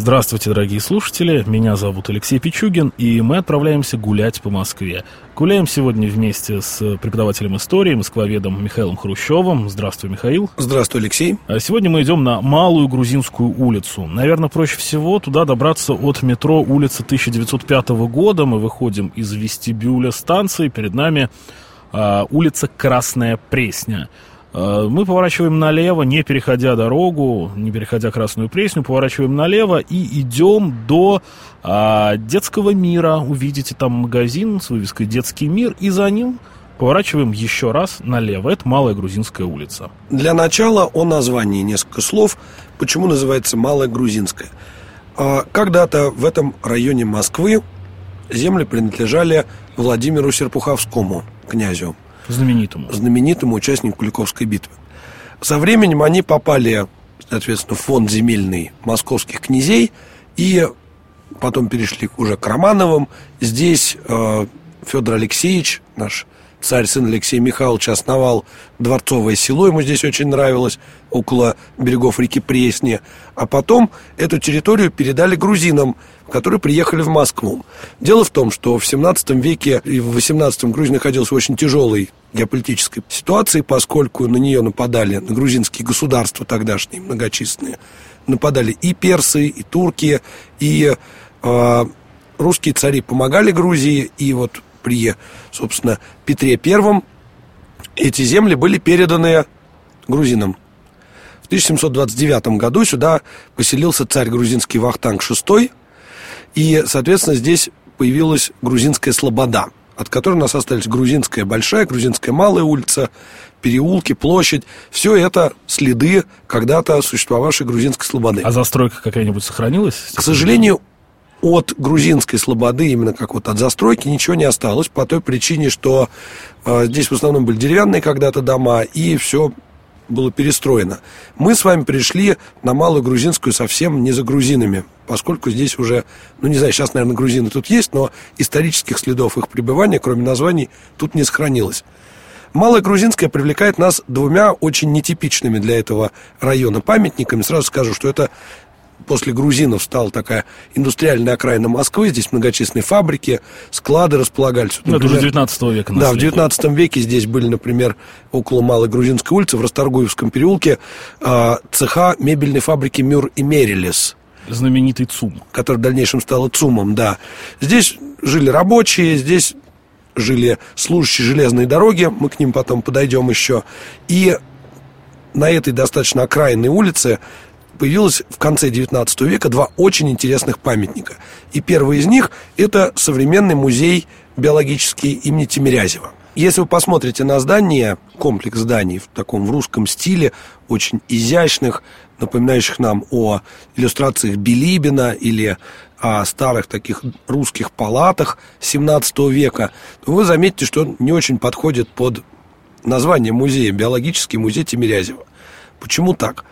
Здравствуйте, дорогие слушатели, меня зовут Алексей Пичугин, и мы отправляемся гулять по Москве. Гуляем сегодня вместе с преподавателем истории, москвоведом Михаилом Хрущевым. Здравствуй, Михаил. Здравствуй, Алексей. А сегодня мы идем на Малую Грузинскую улицу. Наверное, проще всего туда добраться от метро улицы 1905 года. Мы выходим из вестибюля станции, перед нами э, улица Красная Пресня. Э, мы поворачиваем налево, не переходя дорогу, не переходя Красную Пресню, поворачиваем налево и идем до а, детского мира. Увидите там магазин с вывеской «Детский мир», и за ним поворачиваем еще раз налево. Это Малая Грузинская улица. Для начала о названии несколько слов. Почему называется Малая Грузинская? А, когда-то в этом районе Москвы земли принадлежали Владимиру Серпуховскому, князю. Знаменитому. знаменитому участнику Куликовской битвы. Со временем они попали, соответственно, в фонд земельный московских князей и потом перешли уже к Романовым. Здесь э, Федор Алексеевич, наш царь, сын Алексей Михайлович, основал дворцовое село, ему здесь очень нравилось, около берегов реки Пресни. А потом эту территорию передали грузинам, которые приехали в Москву. Дело в том, что в 17 веке и в 18 Грузия находилась в очень тяжелой геополитической ситуации, поскольку на нее нападали, на грузинские государства тогдашние, многочисленные, нападали и персы, и турки, и э, русские цари помогали Грузии, и вот при, собственно, Петре Первом эти земли были переданы грузинам. В 1729 году сюда поселился царь грузинский Вахтанг VI, и, соответственно, здесь появилась грузинская слобода, от которой у нас остались грузинская большая, грузинская малая улица, переулки, площадь. Все это следы когда-то существовавшей грузинской слободы. А застройка какая-нибудь сохранилась? К сожалению, от грузинской слободы, именно как вот от застройки, ничего не осталось по той причине, что э, здесь в основном были деревянные когда-то дома, и все было перестроено. Мы с вами пришли на Малую Грузинскую совсем не за грузинами, поскольку здесь уже, ну не знаю, сейчас, наверное, грузины тут есть, но исторических следов их пребывания, кроме названий, тут не сохранилось. Малая Грузинская привлекает нас двумя очень нетипичными для этого района памятниками. Сразу скажу, что это после грузинов стала такая индустриальная окраина Москвы. Здесь многочисленные фабрики, склады располагались. Ну, это уже 19 века. Да, в 19 веке здесь были, например, около Малой Грузинской улицы, в Расторгуевском переулке, а, цеха мебельной фабрики «Мюр и Мерилес». Знаменитый ЦУМ. Который в дальнейшем стал ЦУМом, да. Здесь жили рабочие, здесь жили служащие железной дороги, мы к ним потом подойдем еще. И на этой достаточно окраинной улице появилось в конце XIX века два очень интересных памятника. И первый из них – это современный музей биологический имени Тимирязева. Если вы посмотрите на здание, комплекс зданий в таком в русском стиле, очень изящных, напоминающих нам о иллюстрациях Билибина или о старых таких русских палатах 17 века, то вы заметите, что он не очень подходит под название музея, биологический музей Тимирязева. Почему так?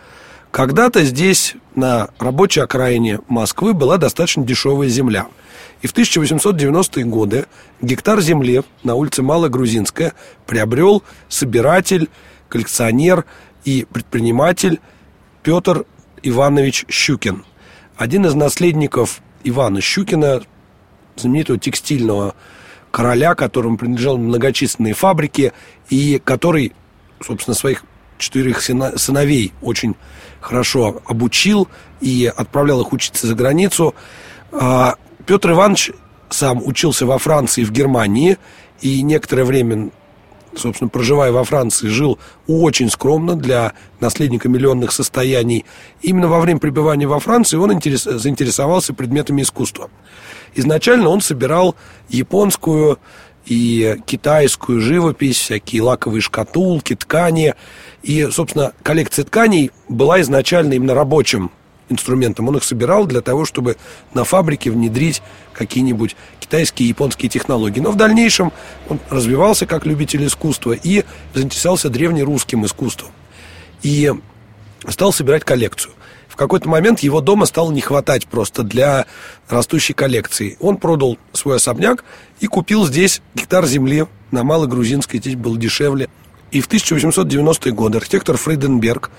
Когда-то здесь, на рабочей окраине Москвы, была достаточно дешевая земля. И в 1890-е годы гектар земли на улице Малая Грузинская приобрел собиратель, коллекционер и предприниматель Петр Иванович Щукин. Один из наследников Ивана Щукина, знаменитого текстильного короля, которому принадлежали многочисленные фабрики, и который, собственно, своих четырех сыновей очень хорошо обучил и отправлял их учиться за границу. А, Петр Иванович сам учился во Франции и в Германии, и некоторое время, собственно, проживая во Франции, жил очень скромно для наследника миллионных состояний. Именно во время пребывания во Франции он интерес, заинтересовался предметами искусства. Изначально он собирал японскую и китайскую живопись, всякие лаковые шкатулки, ткани. И, собственно, коллекция тканей была изначально именно рабочим инструментом. Он их собирал для того, чтобы на фабрике внедрить какие-нибудь китайские и японские технологии. Но в дальнейшем он развивался как любитель искусства и заинтересовался древнерусским искусством. И стал собирать коллекцию. Какой-то момент его дома стало не хватать просто для растущей коллекции. Он продал свой особняк и купил здесь гектар земли на Малой Грузинской, здесь было дешевле. И в 1890-е годы архитектор Фрейденберг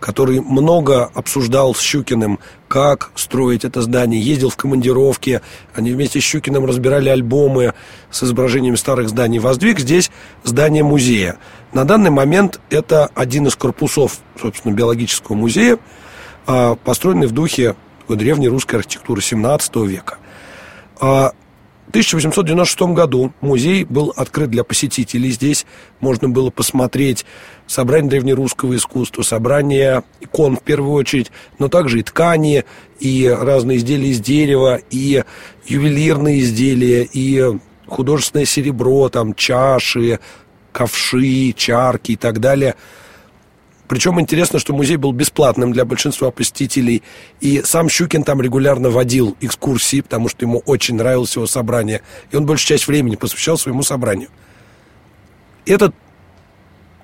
который много обсуждал с Щукиным, как строить это здание, ездил в командировки, они вместе с Щукиным разбирали альбомы с изображениями старых зданий, воздвиг здесь здание музея. На данный момент это один из корпусов, собственно, биологического музея, построенный в духе древней русской архитектуры 17 века. А, в 1896 году музей был открыт для посетителей. Здесь можно было посмотреть собрание древнерусского искусства, собрание икон в первую очередь, но также и ткани, и разные изделия из дерева, и ювелирные изделия, и художественное серебро, там чаши, ковши, чарки и так далее – причем интересно, что музей был бесплатным для большинства посетителей. И сам Щукин там регулярно водил экскурсии, потому что ему очень нравилось его собрание. И он большую часть времени посвящал своему собранию. Этот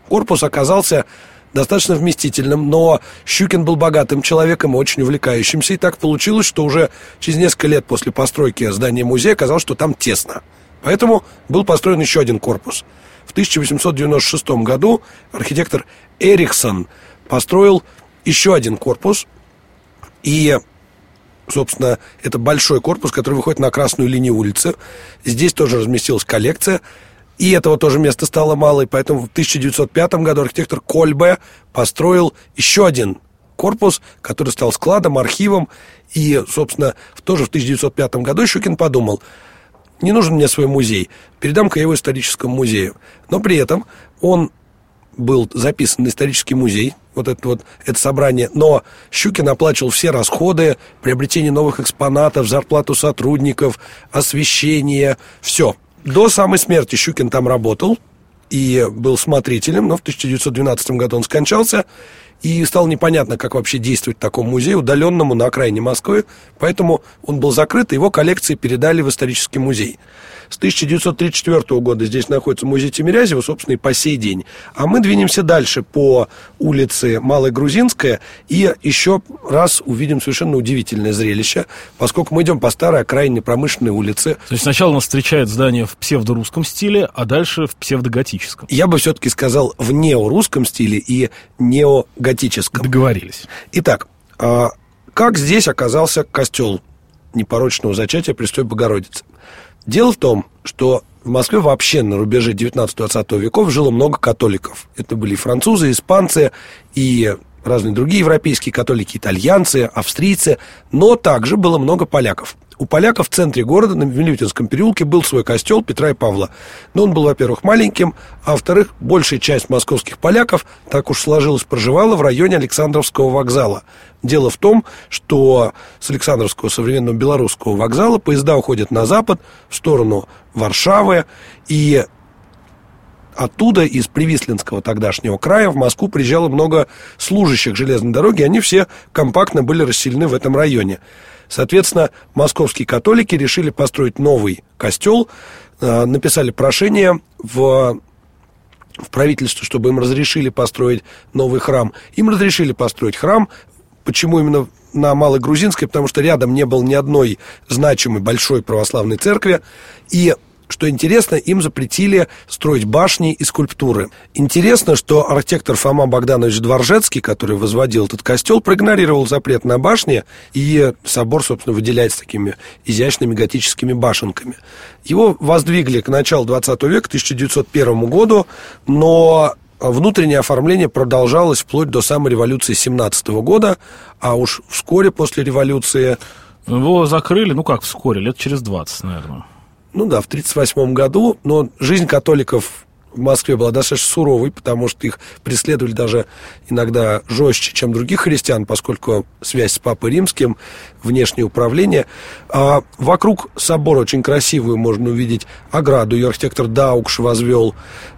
корпус оказался достаточно вместительным, но Щукин был богатым человеком и очень увлекающимся. И так получилось, что уже через несколько лет после постройки здания музея оказалось, что там тесно. Поэтому был построен еще один корпус. В 1896 году архитектор Эриксон построил еще один корпус. И, собственно, это большой корпус, который выходит на красную линию улицы. Здесь тоже разместилась коллекция. И этого тоже места стало мало, и поэтому в 1905 году архитектор Кольбе построил еще один корпус, который стал складом, архивом. И, собственно, тоже в 1905 году Щукин подумал, не нужен мне свой музей, передам-ка его историческому музею. Но при этом он был записан на исторический музей, вот это вот это собрание, но Щукин оплачивал все расходы, приобретение новых экспонатов, зарплату сотрудников, освещение, все. До самой смерти Щукин там работал и был смотрителем, но в 1912 году он скончался, и стало непонятно, как вообще действовать в таком музее, удаленному на окраине Москвы, поэтому он был закрыт, и его коллекции передали в исторический музей. С 1934 года здесь находится музей Тимирязева, собственно, и по сей день. А мы двинемся дальше по улице Малая Грузинская и еще раз увидим совершенно удивительное зрелище, поскольку мы идем по старой окраинной промышленной улице. То есть сначала нас встречает здание в псевдорусском стиле, а дальше в псевдоготическом. Я бы все-таки сказал в неорусском стиле и неоготическом. Договорились. Итак, а как здесь оказался костел непорочного зачатия Престой Богородицы? Дело в том, что в Москве вообще на рубеже 19-20 веков жило много католиков. Это были французы, испанцы и разные другие европейские католики, итальянцы, австрийцы, но также было много поляков. У поляков в центре города, на Милютинском переулке, был свой костел Петра и Павла. Но он был, во-первых, маленьким, а во-вторых, большая часть московских поляков, так уж сложилось, проживала в районе Александровского вокзала. Дело в том, что с Александровского современного белорусского вокзала поезда уходят на запад, в сторону Варшавы, и оттуда, из Привислинского тогдашнего края, в Москву приезжало много служащих железной дороги, они все компактно были расселены в этом районе. Соответственно, московские католики решили построить новый костел, э, написали прошение в в правительство, чтобы им разрешили построить новый храм. Им разрешили построить храм. Почему именно на Малой Грузинской? Потому что рядом не было ни одной значимой большой православной церкви. И что интересно, им запретили строить башни и скульптуры. Интересно, что архитектор Фома Богданович Дворжецкий, который возводил этот костел, проигнорировал запрет на башни, и собор, собственно, выделяется такими изящными готическими башенками. Его воздвигли к началу 20 века, 1901 году, но внутреннее оформление продолжалось вплоть до самой революции 17 года, а уж вскоре после революции... Его закрыли, ну как вскоре, лет через 20, наверное ну да, в 1938 году, но жизнь католиков в Москве была достаточно суровой, потому что их преследовали даже иногда жестче, чем других христиан, поскольку связь с Папой Римским, внешнее управление. А вокруг собора очень красивую можно увидеть ограду, ее архитектор Даукш возвел.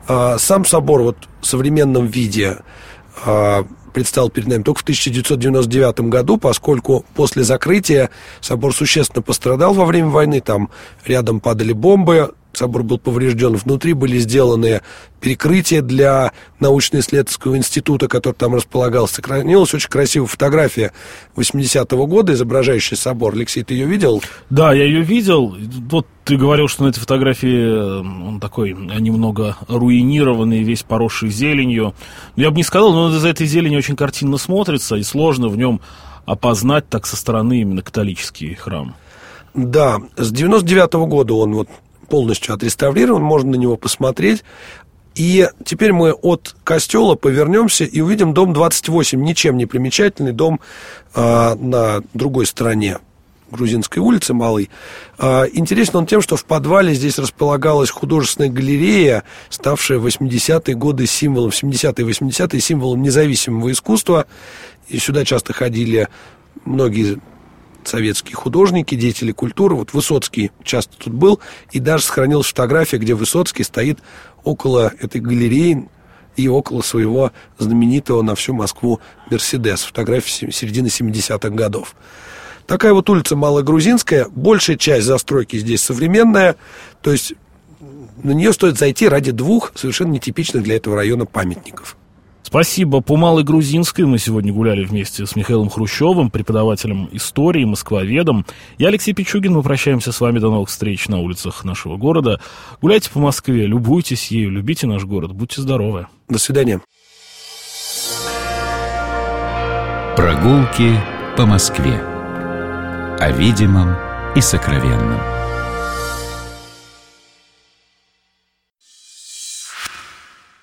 А сам собор вот в современном виде а, предстал перед нами только в 1999 году, поскольку после закрытия собор существенно пострадал во время войны, там рядом падали бомбы, собор был поврежден. Внутри были сделаны перекрытия для научно-исследовательского института, который там располагался. Сохранилась очень красивая фотография 80-го года, изображающая собор. Алексей, ты ее видел? Да, я ее видел. Вот ты говорил, что на этой фотографии э, он такой немного руинированный, весь поросший зеленью. Я бы не сказал, но за этой зелени очень картинно смотрится, и сложно в нем опознать так со стороны именно католический храм. Да, с 99 -го года он вот полностью отреставрирован, можно на него посмотреть. И теперь мы от костела повернемся и увидим дом 28, ничем не примечательный дом э, на другой стороне Грузинской улицы Малой. Э, интересен он тем, что в подвале здесь располагалась художественная галерея, ставшая в 80-е годы символом, 70-е и 80-е символом независимого искусства. И сюда часто ходили многие советские художники, деятели культуры. Вот Высоцкий часто тут был, и даже сохранилась фотография, где Высоцкий стоит около этой галереи и около своего знаменитого на всю Москву Мерседес. Фотография середины 70-х годов. Такая вот улица Малогрузинская. Большая часть застройки здесь современная. То есть на нее стоит зайти ради двух совершенно нетипичных для этого района памятников. Спасибо. По Малой Грузинской мы сегодня гуляли вместе с Михаилом Хрущевым, преподавателем истории, москвоведом. Я Алексей Пичугин. Мы прощаемся с вами. До новых встреч на улицах нашего города. Гуляйте по Москве, любуйтесь ею, любите наш город. Будьте здоровы. До свидания. Прогулки по Москве. О видимом и сокровенном.